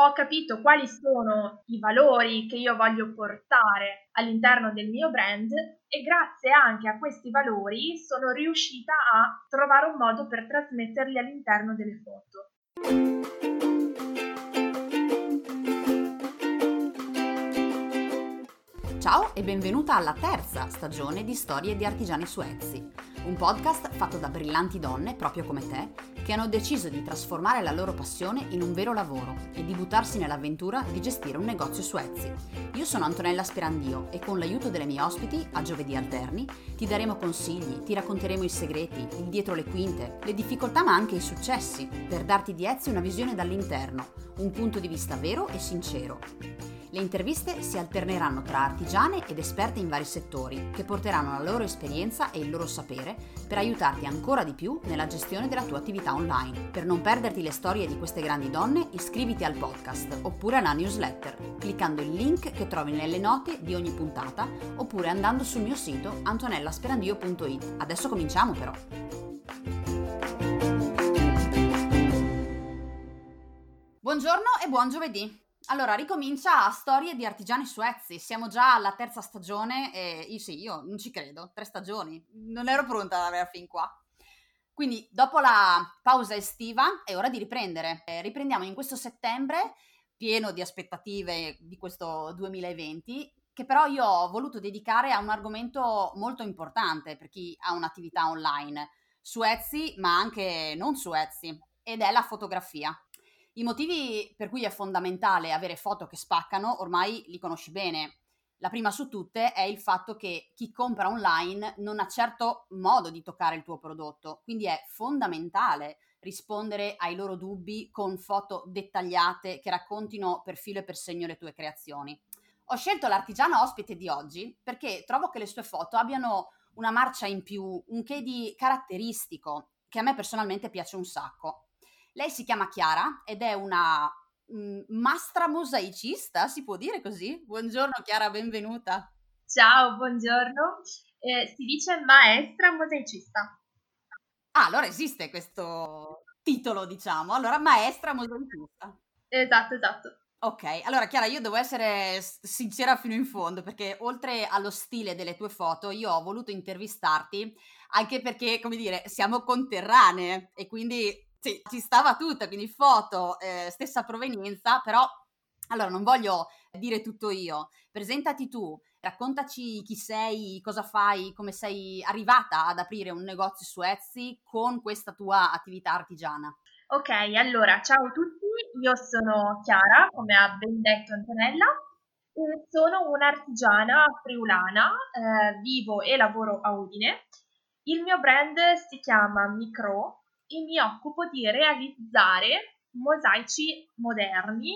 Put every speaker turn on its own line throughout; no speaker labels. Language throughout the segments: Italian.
ho capito quali sono i valori che io voglio portare all'interno del mio brand e grazie anche a questi valori sono riuscita a trovare un modo per trasmetterli all'interno delle foto.
Ciao e benvenuta alla terza stagione di Storie di Artigiani su Etsy, un podcast fatto da brillanti donne, proprio come te, che hanno deciso di trasformare la loro passione in un vero lavoro e di buttarsi nell'avventura di gestire un negozio su Etsy. Io sono Antonella Sperandio e con l'aiuto delle mie ospiti, a giovedì alterni, ti daremo consigli, ti racconteremo i segreti, il dietro le quinte, le difficoltà ma anche i successi, per darti di Etsy una visione dall'interno, un punto di vista vero e sincero. Le interviste si alterneranno tra artigiane ed esperte in vari settori, che porteranno la loro esperienza e il loro sapere per aiutarti ancora di più nella gestione della tua attività online. Per non perderti le storie di queste grandi donne, iscriviti al podcast oppure alla newsletter, cliccando il link che trovi nelle note di ogni puntata oppure andando sul mio sito antonellasperandio.it. Adesso cominciamo però! Buongiorno e buon giovedì! Allora, ricomincia Storie di artigiani su Etsy. Siamo già alla terza stagione e io sì, io non ci credo. Tre stagioni. Non ero pronta ad avere fin qua. Quindi, dopo la pausa estiva, è ora di riprendere. Eh, riprendiamo in questo settembre, pieno di aspettative di questo 2020, che però io ho voluto dedicare a un argomento molto importante per chi ha un'attività online su Etsy, ma anche non su Etsy, ed è la fotografia. I motivi per cui è fondamentale avere foto che spaccano ormai li conosci bene. La prima su tutte è il fatto che chi compra online non ha certo modo di toccare il tuo prodotto, quindi è fondamentale rispondere ai loro dubbi con foto dettagliate che raccontino per filo e per segno le tue creazioni. Ho scelto l'artigiana ospite di oggi perché trovo che le sue foto abbiano una marcia in più, un che di caratteristico che a me personalmente piace un sacco. Lei si chiama Chiara ed è una mh, mm, mastra mosaicista, si può dire così? Buongiorno Chiara, benvenuta.
Ciao, buongiorno. Eh, si dice maestra mosaicista.
Ah, allora esiste questo titolo, diciamo. Allora, maestra mosaicista.
Esatto, esatto.
Ok, allora Chiara, io devo essere sincera fino in fondo perché oltre allo stile delle tue foto, io ho voluto intervistarti anche perché, come dire, siamo conterranee e quindi sì, ci stava tutta, quindi foto, eh, stessa provenienza, però allora non voglio dire tutto io. Presentati tu, raccontaci chi sei, cosa fai, come sei arrivata ad aprire un negozio su Etsy con questa tua attività artigiana.
Ok, allora ciao a tutti, io sono Chiara, come ha ben detto Antonella, sono un'artigiana friulana, eh, vivo e lavoro a Udine. Il mio brand si chiama Micro e mi occupo di realizzare mosaici moderni,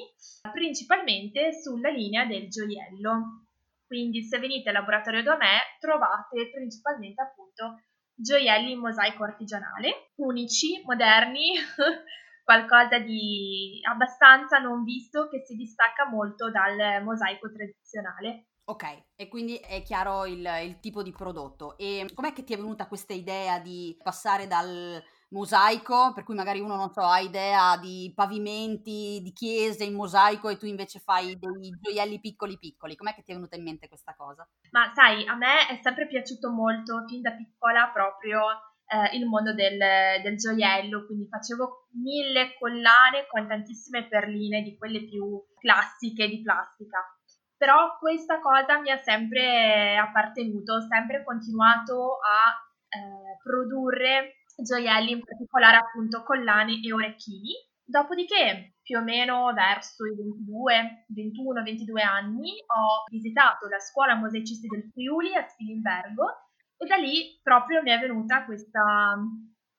principalmente sulla linea del gioiello. Quindi se venite al laboratorio da me trovate principalmente appunto gioielli in mosaico artigianale, unici, moderni, qualcosa di abbastanza non visto che si distacca molto dal mosaico tradizionale.
Ok, e quindi è chiaro il, il tipo di prodotto. E com'è che ti è venuta questa idea di passare dal mosaico, per cui magari uno non so, ha idea di pavimenti, di chiese in mosaico e tu invece fai dei gioielli piccoli piccoli. Com'è che ti è venuta in mente questa cosa?
Ma sai, a me è sempre piaciuto molto, fin da piccola, proprio eh, il mondo del, del, gioiello, quindi facevo mille collane con tantissime perline di quelle più classiche di plastica. Però questa cosa mi ha sempre appartenuto, ho sempre continuato a eh, produrre gioielli, in particolare appunto collane e orecchini. Dopodiché, più o meno verso i 22, 21, 22 anni, ho visitato la scuola mosaicisti del Friuli a Spilimbergo e da lì proprio mi è venuta questa,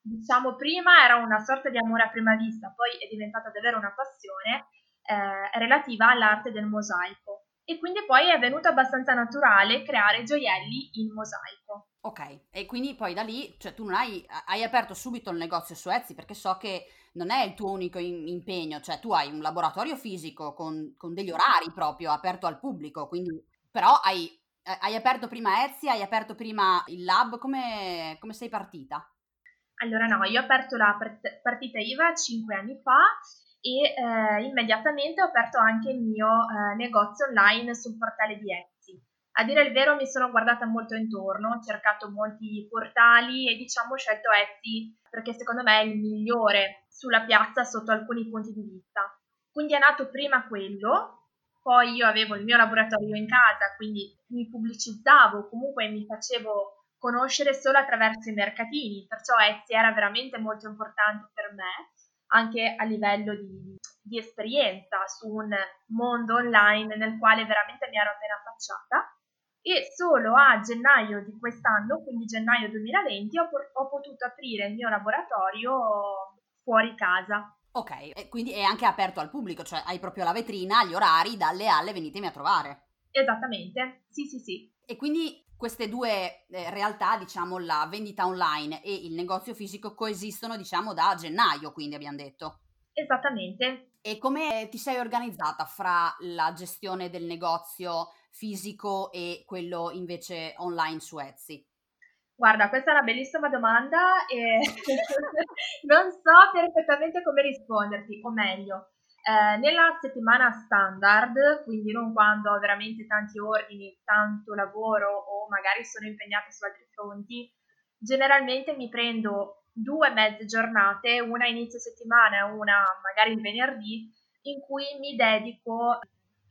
diciamo, prima era una sorta di amore a prima vista, poi è diventata davvero una passione eh, relativa all'arte del mosaico. E quindi poi è venuto abbastanza naturale creare gioielli in mosaico.
Ok, e quindi poi da lì, cioè tu non hai, hai aperto subito il negozio su Etsy perché so che non è il tuo unico in, impegno, cioè tu hai un laboratorio fisico con, con, degli orari proprio aperto al pubblico, quindi però hai, hai, aperto prima Etsy, hai aperto prima il lab, come, come sei partita?
Allora no, io ho aperto la partita IVA 5 anni fa e eh, immediatamente ho aperto anche il mio eh, negozio online sul portale di Etsy. A dire il vero mi sono guardata molto intorno, ho cercato molti portali e diciamo ho scelto Etsy perché secondo me è il migliore sulla piazza sotto alcuni punti di vista. Quindi è nato prima quello, poi io avevo il mio laboratorio in casa, quindi mi pubblicizzavo, comunque mi facevo conoscere solo attraverso i mercatini, perciò Etsy era veramente molto importante per me anche a livello di, di esperienza su un mondo online nel quale veramente mi ero appena affacciata e solo a gennaio di quest'anno, quindi gennaio 2020, ho, ho potuto aprire il mio laboratorio fuori casa.
Ok, e quindi è anche aperto al pubblico, cioè hai proprio la vetrina, gli orari, dalle alle venitemi a trovare.
Esattamente, sì sì sì.
E quindi queste due eh, realtà, diciamo la vendita online e il negozio fisico coesistono, diciamo, da gennaio, quindi abbiamo detto.
Esattamente.
E come ti sei organizzata fra la gestione del negozio fisico e quello invece online su Etsy?
Guarda, questa è una bellissima domanda e non so perfettamente come risponderti, o meglio, eh, nella settimana standard, quindi non quando ho veramente tanti ordini, tanto lavoro o magari sono impegnata su altri fronti, generalmente mi prendo due mezze giornate, una inizio settimana e una magari il venerdì, in cui mi dedico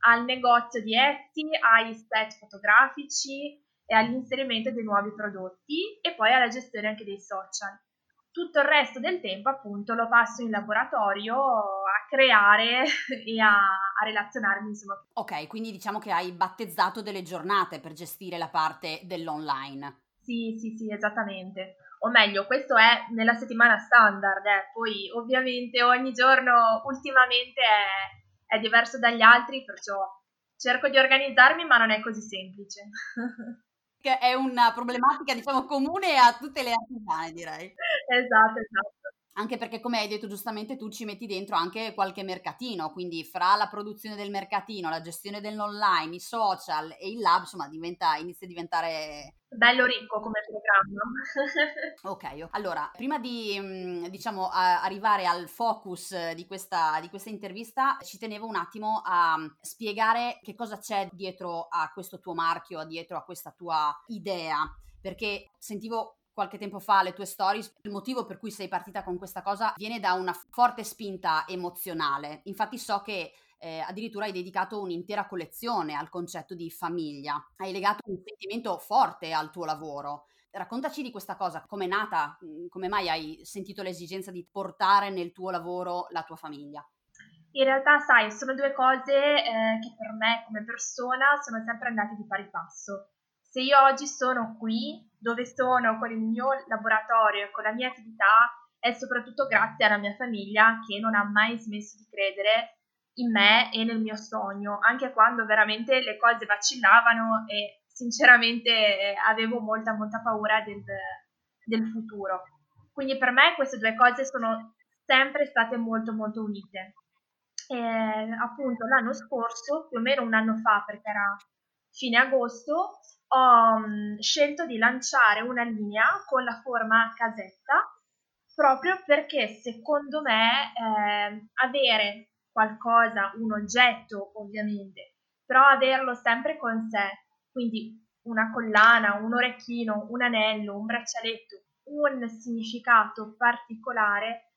al negozio di Etsy, ai set fotografici e all'inserimento dei nuovi prodotti e poi alla gestione anche dei social. Tutto il resto del tempo appunto lo passo in laboratorio a creare e a, a relazionarmi insomma.
Ok, quindi diciamo che hai battezzato delle giornate per gestire la parte dell'online.
Sì, sì, sì, esattamente. O meglio, questo è nella settimana standard, eh. poi ovviamente ogni giorno ultimamente è, è diverso dagli altri, perciò cerco di organizzarmi, ma non è così semplice.
è una problematica, diciamo, comune a tutte le artigiane, direi.
Esatto, esatto.
Anche perché, come hai detto giustamente, tu ci metti dentro anche qualche mercatino, quindi fra la produzione del mercatino, la gestione dell'online, i social e il lab, insomma, diventa, inizia a diventare...
Bello ricco come programma.
ok, allora, prima di, mm, diciamo, arrivare al focus di questa, di questa intervista, ci tenevo un attimo a spiegare che cosa c'è dietro a questo tuo marchio, dietro a questa tua idea, perché sentivo qualche tempo fa le tue stories, il motivo per cui sei partita con questa cosa viene da una forte spinta emozionale. Infatti so che eh, addirittura hai dedicato un'intera collezione al concetto di famiglia, hai legato un sentimento forte al tuo lavoro. Raccontaci di questa cosa, come è nata, mm, come mai hai sentito l'esigenza di portare nel tuo lavoro la tua famiglia?
In realtà, sai, sono due cose eh, che per me come persona sono sempre andate di pari passo. Se io oggi sono qui, dove sono con il mio laboratorio e con la mia attività, è soprattutto grazie alla mia famiglia che non ha mai smesso di credere in me e nel mio sogno, anche quando veramente le cose vacillavano e sinceramente avevo molta molta paura del, del futuro. Quindi per me queste due cose sono sempre state molto molto unite. E, appunto l'anno scorso, più o meno un anno fa, perché era fine agosto, ho scelto di lanciare una linea con la forma casetta proprio perché secondo me eh, avere qualcosa, un oggetto ovviamente, però averlo sempre con sé, quindi una collana, un orecchino, un anello, un braccialetto, un significato particolare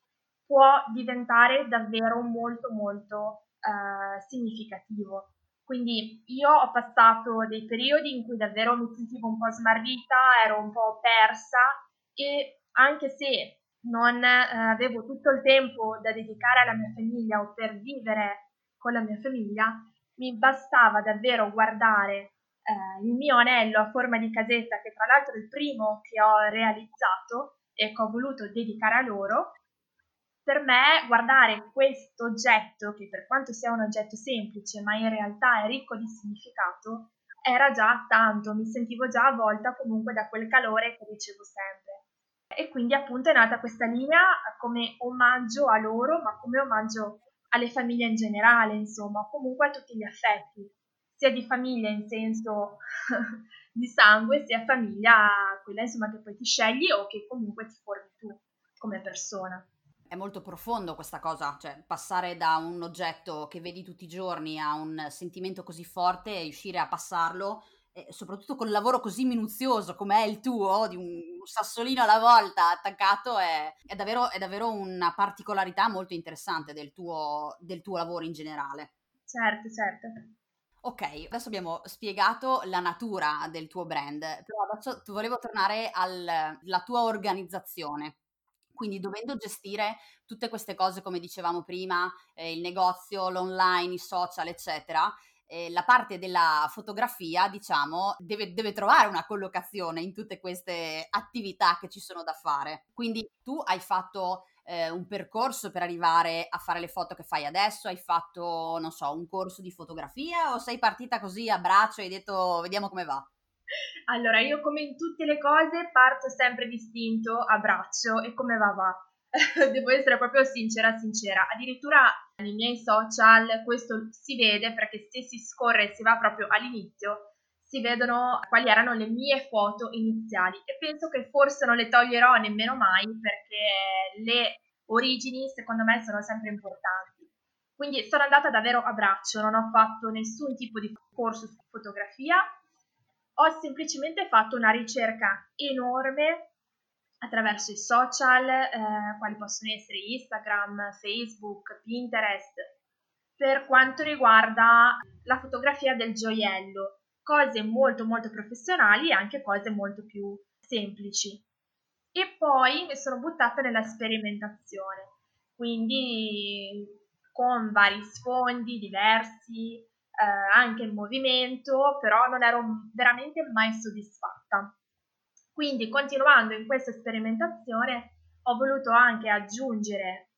può diventare davvero molto molto eh, significativo. Quindi io ho passato dei periodi in cui davvero mi sentivo un po' smarrita, ero un po' persa e anche se non eh, avevo tutto il tempo da dedicare alla mia famiglia o per vivere con la mia famiglia, mi bastava davvero guardare eh, il mio anello a forma di casetta, che tra l'altro è il primo che ho realizzato e che ho voluto dedicare a loro, per me guardare questo oggetto, che per quanto sia un oggetto semplice, ma in realtà è ricco di significato, era già tanto, mi sentivo già avvolta comunque da quel calore che ricevo sempre. E quindi appunto è nata questa linea come omaggio a loro, ma come omaggio alle famiglie in generale, insomma, comunque a tutti gli affetti, sia di famiglia in senso di sangue, sia famiglia quella insomma che poi ti scegli o che comunque ti formi tu come persona.
È molto profondo questa cosa, cioè passare da un oggetto che vedi tutti i giorni a un sentimento così forte e riuscire a passarlo soprattutto con un lavoro così minuzioso come è il tuo, di un sassolino alla volta attaccato, è, è, davvero, è davvero, una particolarità molto interessante del tuo, del tuo lavoro in generale.
Certo, certo.
Ok, adesso abbiamo spiegato la natura del tuo brand, però adesso volevo tornare alla tua organizzazione. Quindi dovendo gestire tutte queste cose, come dicevamo prima, eh, il negozio, l'online, i social, eccetera, eh, la parte della fotografia, diciamo, deve, deve, trovare una collocazione in tutte queste attività che ci sono da fare. Quindi tu hai fatto eh, un percorso per arrivare a fare le foto che fai adesso? Hai fatto, non so, un corso di fotografia o sei partita così a braccio e hai detto vediamo come va?
Allora, io come in tutte le cose parto sempre distinto a braccio e come va va. Devo essere proprio sincera, sincera. Addirittura nei miei social questo si vede perché se si scorre e si va proprio all'inizio si vedono quali erano le mie foto iniziali e penso che forse non le toglierò nemmeno mai perché le origini secondo me sono sempre importanti. Quindi sono andata davvero a braccio, non ho fatto nessun tipo di corso su fotografia, ho semplicemente fatto una ricerca enorme attraverso i social, eh, quali possono essere Instagram, Facebook, Pinterest, per quanto riguarda la fotografia del gioiello, cose molto molto professionali e anche cose molto più semplici. E poi mi sono buttata nella sperimentazione, quindi con vari sfondi diversi, eh, anche il movimento, però non ero veramente mai soddisfatta. Quindi continuando in questa sperimentazione ho voluto anche aggiungere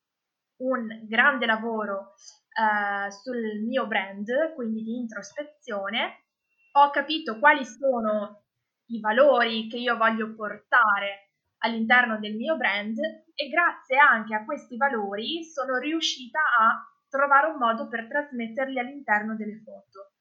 un grande lavoro eh, sul mio brand, quindi di introspezione. Ho capito quali sono i valori che io voglio portare all'interno del mio brand e grazie anche a questi valori sono riuscita a trovare un modo per trasmetterli all'interno delle foto.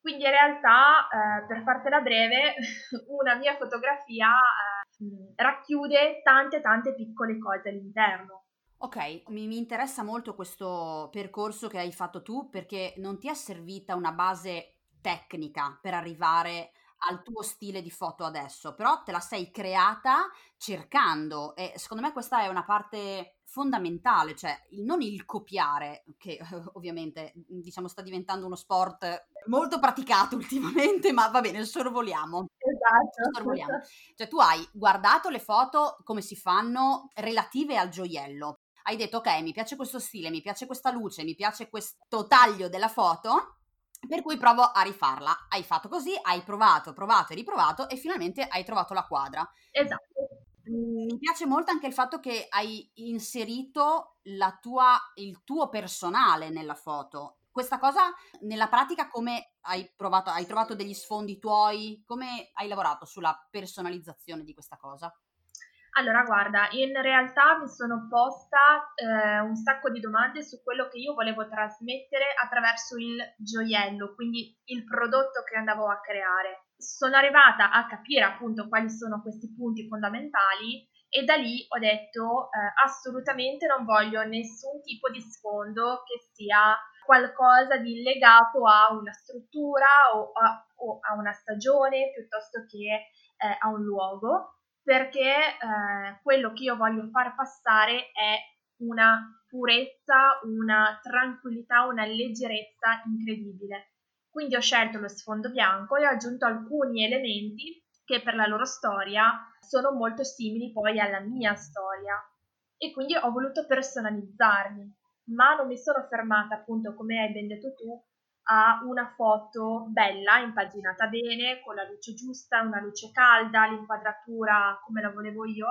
Quindi in realtà, eh, per fartela breve, una mia fotografia eh, racchiude tante tante piccole cose all'interno.
Ok, mi, mi, interessa molto questo percorso che hai fatto tu perché non ti è servita una base tecnica per arrivare al tuo stile di foto adesso, però te la sei creata cercando e secondo me questa è una parte fondamentale, cioè il, non il copiare, che ovviamente diciamo sta diventando uno sport molto praticato ultimamente, ma va bene, sorvoliamo.
Esatto.
Sorvoliamo. Cioè tu hai guardato le foto come si fanno relative al gioiello, hai detto ok, mi piace questo stile, mi piace questa luce, mi piace questo taglio della foto per cui provo a rifarla. Hai fatto così, hai provato, provato e riprovato e finalmente hai trovato la quadra.
Esatto.
Mm, mi piace molto anche il fatto che hai inserito tua, il tuo personale nella foto. Questa cosa nella pratica come hai provato? Hai trovato degli sfondi tuoi? Come hai lavorato sulla personalizzazione di questa cosa?
Allora, guarda, in realtà mi sono posta eh, un sacco di domande su quello che io volevo trasmettere attraverso il gioiello, quindi il prodotto che andavo a creare. Sono arrivata a capire appunto quali sono questi punti fondamentali e da lì ho detto eh, assolutamente non voglio nessun tipo di sfondo che sia qualcosa di legato a una struttura o a, o a una stagione piuttosto che eh, a un luogo perché eh, quello che io voglio far passare è una purezza, una tranquillità, una leggerezza incredibile. Quindi ho scelto lo sfondo bianco e ho aggiunto alcuni elementi che per la loro storia sono molto simili poi alla mia storia. E quindi ho voluto personalizzarmi, ma non mi sono fermata appunto come hai ben detto tu a una foto bella, impaginata bene, con la luce giusta, una luce calda, l'inquadratura come la volevo io,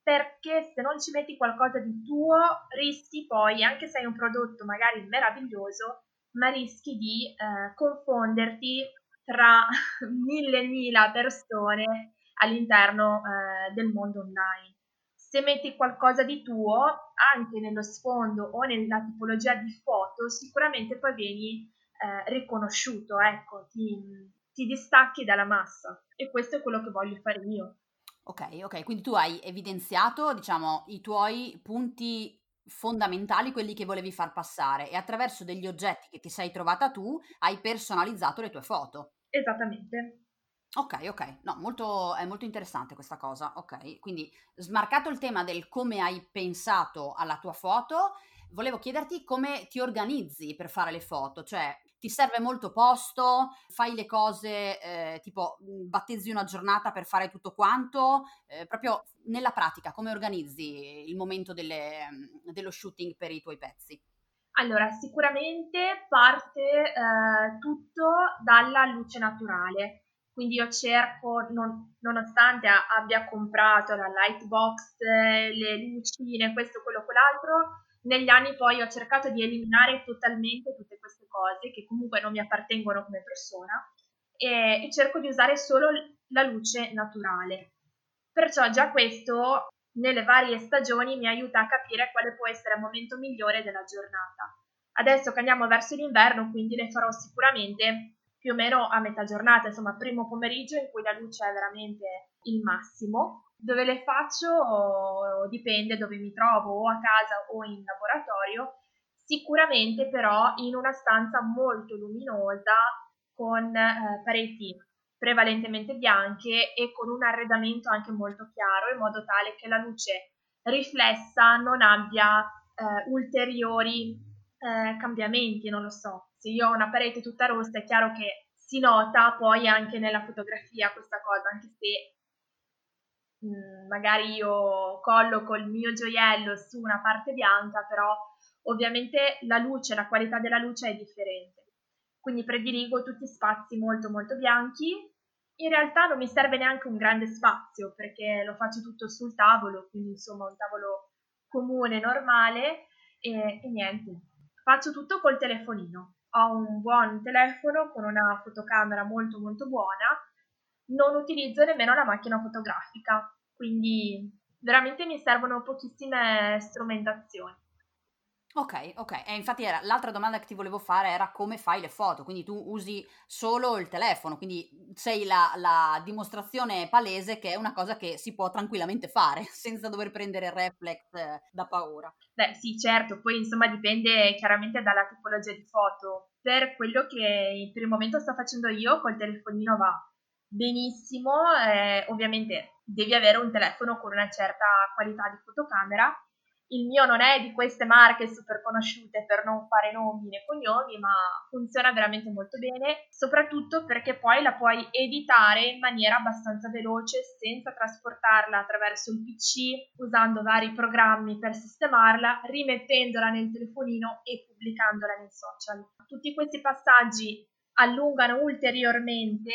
perché se non ci metti qualcosa di tuo rischi poi, anche se hai un prodotto magari meraviglioso, ma rischi di eh, confonderti tra mille mila persone all'interno eh, del mondo online. Se metti qualcosa di tuo, anche nello sfondo o nella tipologia di foto, sicuramente poi vieni eh, riconosciuto, ecco, ti, ti distacchi dalla massa e questo è quello che voglio fare io.
Ok, ok, quindi tu hai evidenziato, diciamo, i tuoi punti fondamentali quelli che volevi far passare e attraverso degli oggetti che ti sei trovata tu hai personalizzato le tue foto.
Esattamente.
Ok, ok, no, molto, è molto interessante questa cosa, ok. Quindi smarcato il tema del come hai pensato alla tua foto, volevo chiederti come ti organizzi per fare le foto, cioè ti serve molto posto, fai le cose eh, tipo battezzi una giornata per fare tutto quanto, eh, proprio nella pratica come organizzi il momento delle, dello shooting per i tuoi pezzi?
Allora, sicuramente parte eh, tutto dalla luce naturale, quindi io cerco, non, nonostante abbia comprato la lightbox, le lucine, questo, quello, quell'altro, negli anni poi ho cercato di eliminare totalmente tutte queste cose che comunque non mi appartengono come persona e, e cerco di usare solo la luce naturale. Perciò già questo nelle varie stagioni mi aiuta a capire quale può essere il momento migliore della giornata. Adesso che andiamo verso l'inverno, quindi le farò sicuramente più o meno a metà giornata, insomma, primo pomeriggio in cui la luce è veramente il massimo dove le faccio dipende dove mi trovo, o a casa o in laboratorio, sicuramente però in una stanza molto luminosa con eh, pareti prevalentemente bianche e con un arredamento anche molto chiaro in modo tale che la luce riflessa non abbia eh, ulteriori eh, cambiamenti, non lo so. Se io ho una parete tutta rossa è chiaro che si nota poi anche nella fotografia questa cosa, anche se Magari io colloco il mio gioiello su una parte bianca, però ovviamente la luce, la qualità della luce è differente. Quindi prediligo tutti spazi molto molto bianchi. In realtà non mi serve neanche un grande spazio perché lo faccio tutto sul tavolo, quindi insomma un tavolo comune, normale e, e niente. Faccio tutto col telefonino. Ho un buon telefono con una fotocamera molto molto buona non utilizzo nemmeno la macchina fotografica, quindi veramente mi servono pochissime strumentazioni.
Ok, ok. E infatti era, l'altra domanda che ti volevo fare era come fai le foto, quindi tu usi solo il telefono, quindi sei la, la dimostrazione palese che è una cosa che si può tranquillamente fare senza dover prendere reflex eh, da paura.
Beh sì, certo, poi insomma dipende chiaramente dalla tipologia di foto. Per quello che per il momento sto facendo io col telefonino va benissimo, eh, ovviamente devi avere un telefono con una certa qualità di fotocamera. Il mio non è di queste marche super conosciute per non fare nomi né cognomi, ma funziona veramente molto bene, soprattutto perché poi la puoi editare in maniera abbastanza veloce senza trasportarla attraverso il PC, usando vari programmi per sistemarla, rimettendola nel telefonino e pubblicandola nei social. Tutti questi passaggi allungano ulteriormente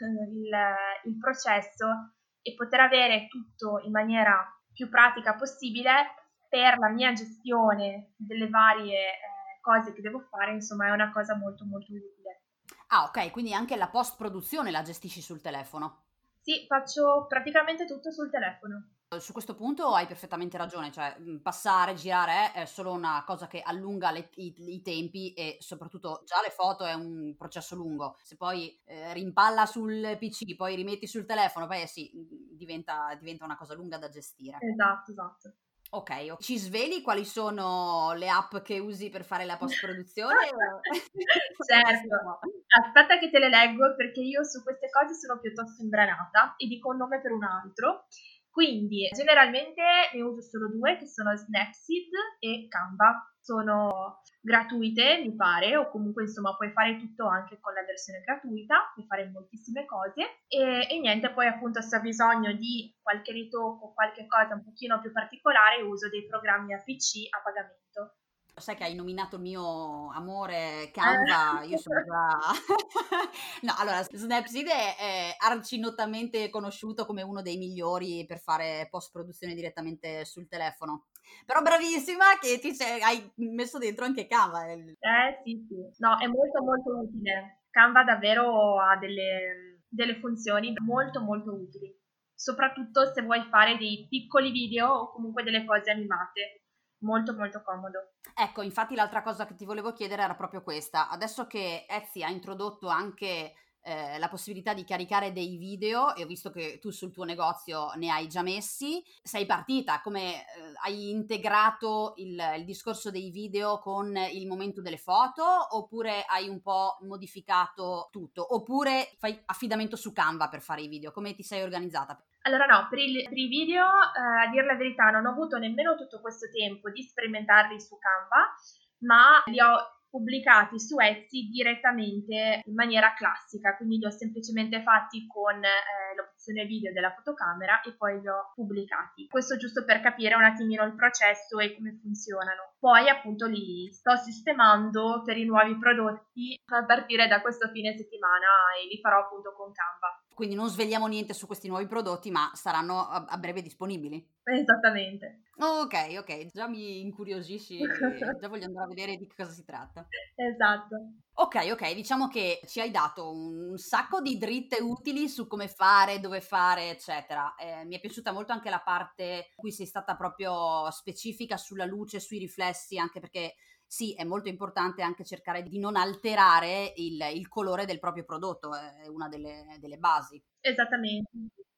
il, il processo e poter avere tutto in maniera più pratica possibile per la mia gestione delle varie eh, cose che devo fare, insomma, è una cosa molto molto utile.
Ah, ok, quindi anche la post produzione la gestisci sul telefono?
Sì, faccio praticamente tutto sul telefono.
Su questo punto hai perfettamente ragione, cioè mhmm, passare, girare è solo una cosa che allunga le, i, i, tempi e soprattutto già le foto è un processo lungo. Se poi eh, rimpalla sul PC, poi rimetti sul telefono, poi eh sì, mhmm, diventa, diventa una cosa lunga da gestire.
Esatto, esatto.
Ok, ci sveli quali sono le app che usi per fare la post produzione?
certo, aspetta che te le leggo perché io su queste cose sono piuttosto imbranata e dico un nome per un altro. Quindi generalmente ne uso solo due che sono Snapseed e Canva. Sono gratuite, mi pare, o comunque insomma puoi fare tutto anche con la versione gratuita, puoi fare moltissime cose e, e niente, poi appunto se ho bisogno di qualche ritocco, qualche cosa un pochino più particolare, uso dei programmi a PC a pagamento.
Sai che hai nominato il mio amore Canva, io sono già... no, allora, Snapseed è, è arcinotamente conosciuto come uno dei migliori per fare post-produzione direttamente sul telefono. Però bravissima che ti hai messo dentro anche Canva.
Eh sì, sì. No, è molto molto utile. Canva davvero ha delle, delle funzioni molto molto utili. Soprattutto se vuoi fare dei piccoli video o comunque delle cose animate molto molto comodo.
Ecco, infatti l'altra cosa che ti volevo chiedere era proprio questa. Adesso che Etsy ha introdotto anche eh, la possibilità di caricare dei video e ho visto che tu sul tuo negozio ne hai già messi. Sei partita, come eh, hai integrato il, il, discorso dei video con il momento delle foto oppure hai un po' modificato tutto? Oppure fai affidamento su Canva per fare i video? Come ti sei organizzata?
Allora no, per, il, per i video, eh, a dire la verità, non ho avuto nemmeno tutto questo tempo di sperimentarli su Canva, ma li ho pubblicati su Etsy direttamente in maniera classica, quindi li ho semplicemente fatti con eh, l'opzione video della fotocamera e poi li ho pubblicati. Questo giusto per capire un attimino il processo e come funzionano. Poi appunto li sto sistemando per i nuovi prodotti a partire da questo fine settimana e li farò appunto con Canva.
Quindi non svegliamo niente su questi nuovi prodotti, ma saranno a, a breve disponibili.
Esattamente.
Ok, ok, già mi incuriosisci, già voglio andare a vedere di cosa si tratta.
Esatto.
Ok, ok, diciamo che ci hai dato un sacco di dritte utili su come fare, dove fare, eccetera. Eh, mi è piaciuta molto anche la parte in cui sei stata proprio specifica sulla luce, sui riflessi, anche perché sì, è molto importante anche cercare di non alterare il, il colore del proprio prodotto, è una delle, delle basi.
Esattamente.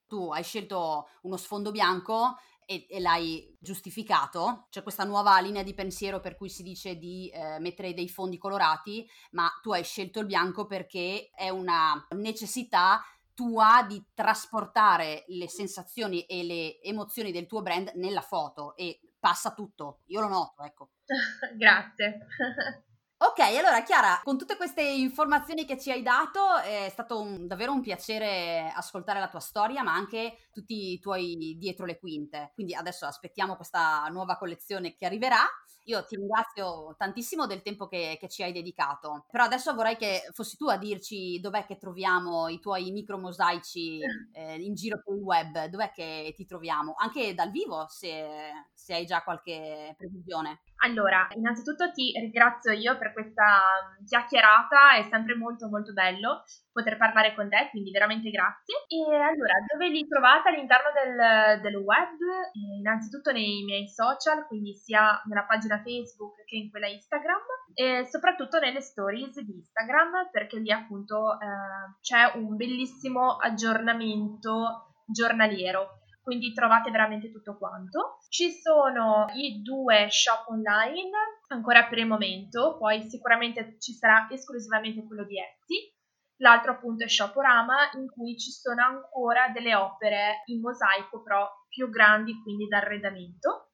Tu hai scelto uno sfondo bianco e, e, l'hai giustificato. C'è questa nuova linea di pensiero per cui si dice di eh, mettere dei fondi colorati, ma tu hai scelto il bianco perché è una necessità tua di trasportare le sensazioni e le emozioni del tuo brand nella foto e passa tutto. Io lo noto, ecco.
Grazie.
Ok, allora Chiara, con tutte queste informazioni che ci hai dato è stato un, davvero un piacere ascoltare la tua storia, ma anche tutti i tuoi dietro le quinte. Quindi adesso aspettiamo questa nuova collezione che arriverà io ti ringrazio tantissimo del tempo che, che, ci hai dedicato, però adesso vorrei che fossi tu a dirci dov'è che troviamo i tuoi micro mosaici eh, in giro per il web, dov'è che ti troviamo, anche dal vivo se, se hai già qualche previsione.
Allora, innanzitutto ti ringrazio io per questa chiacchierata, è sempre molto molto bello poter parlare con te, quindi veramente grazie. E allora, dove li trovate all'interno del, del web? Eh, innanzitutto nei miei social, quindi sia nella pagina Facebook che in quella Instagram, e soprattutto nelle stories di Instagram, perché lì appunto eh, c'è un bellissimo aggiornamento giornaliero quindi trovate veramente tutto quanto. Ci sono i due shop online ancora per il momento, poi sicuramente ci sarà esclusivamente quello di Etsy. L'altro appunto è Shoporama in cui ci sono ancora delle opere in mosaico però più grandi quindi d'arredamento,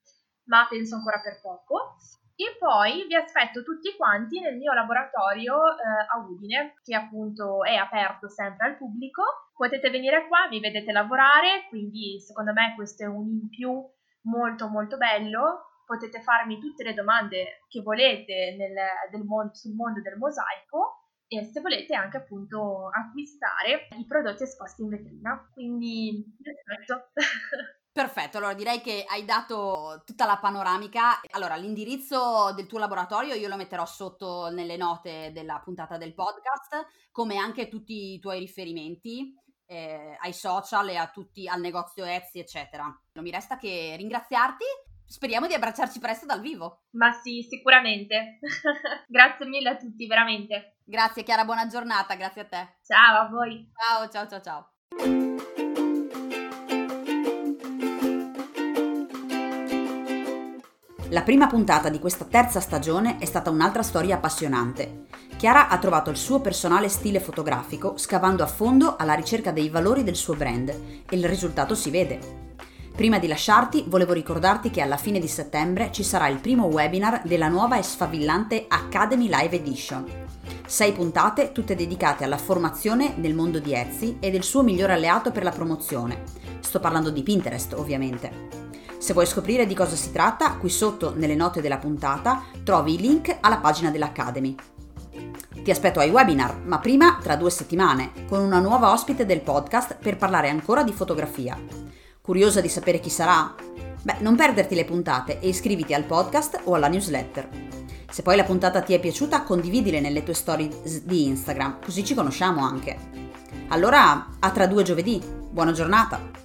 ma penso ancora per poco. E poi vi aspetto tutti quanti nel mio laboratorio eh, a Udine, che appunto è aperto sempre al pubblico. Potete venire qua, mi vedete lavorare, quindi secondo me questo è un in più molto molto bello. Potete farmi tutte le domande che volete nel, mon- sul mondo del mosaico e se volete anche appunto acquistare i prodotti esposti in vetrina. Quindi vi.
Perfetto, allora direi che hai dato tutta la panoramica. Allora, l'indirizzo del tuo laboratorio io lo metterò sotto nelle note della puntata del podcast, come anche tutti i tuoi riferimenti eh, ai social e a tutti, al negozio Etsy, eccetera. Non mi resta che ringraziarti. Speriamo di abbracciarci presto dal vivo.
Ma sì, sicuramente. grazie mille a tutti, veramente.
Grazie Chiara, buona giornata, grazie a te.
Ciao a voi.
Ciao, ciao, ciao, ciao. La prima puntata di questa terza stagione è stata un'altra storia appassionante. Chiara ha trovato il suo personale stile fotografico scavando a fondo alla ricerca dei valori del suo brand e il risultato si vede. Prima di lasciarti, volevo ricordarti che alla fine di settembre ci sarà il primo webinar della nuova e sfavillante Academy Live Edition. Sei puntate, tutte dedicate alla formazione nel mondo di Etsy e del suo migliore alleato per la promozione. Sto parlando di Pinterest, ovviamente. Se vuoi scoprire di cosa si tratta, qui sotto nelle note della puntata trovi i link alla pagina dell'Academy. Ti aspetto ai webinar, ma prima tra due settimane, con una nuova ospite del podcast per parlare ancora di fotografia. Curiosa di sapere chi sarà? Beh, non perderti le puntate e iscriviti al podcast o alla newsletter. Se poi la puntata ti è piaciuta, condividile nelle tue stories di Instagram, così ci conosciamo anche. Allora, a tra due giovedì. Buona giornata!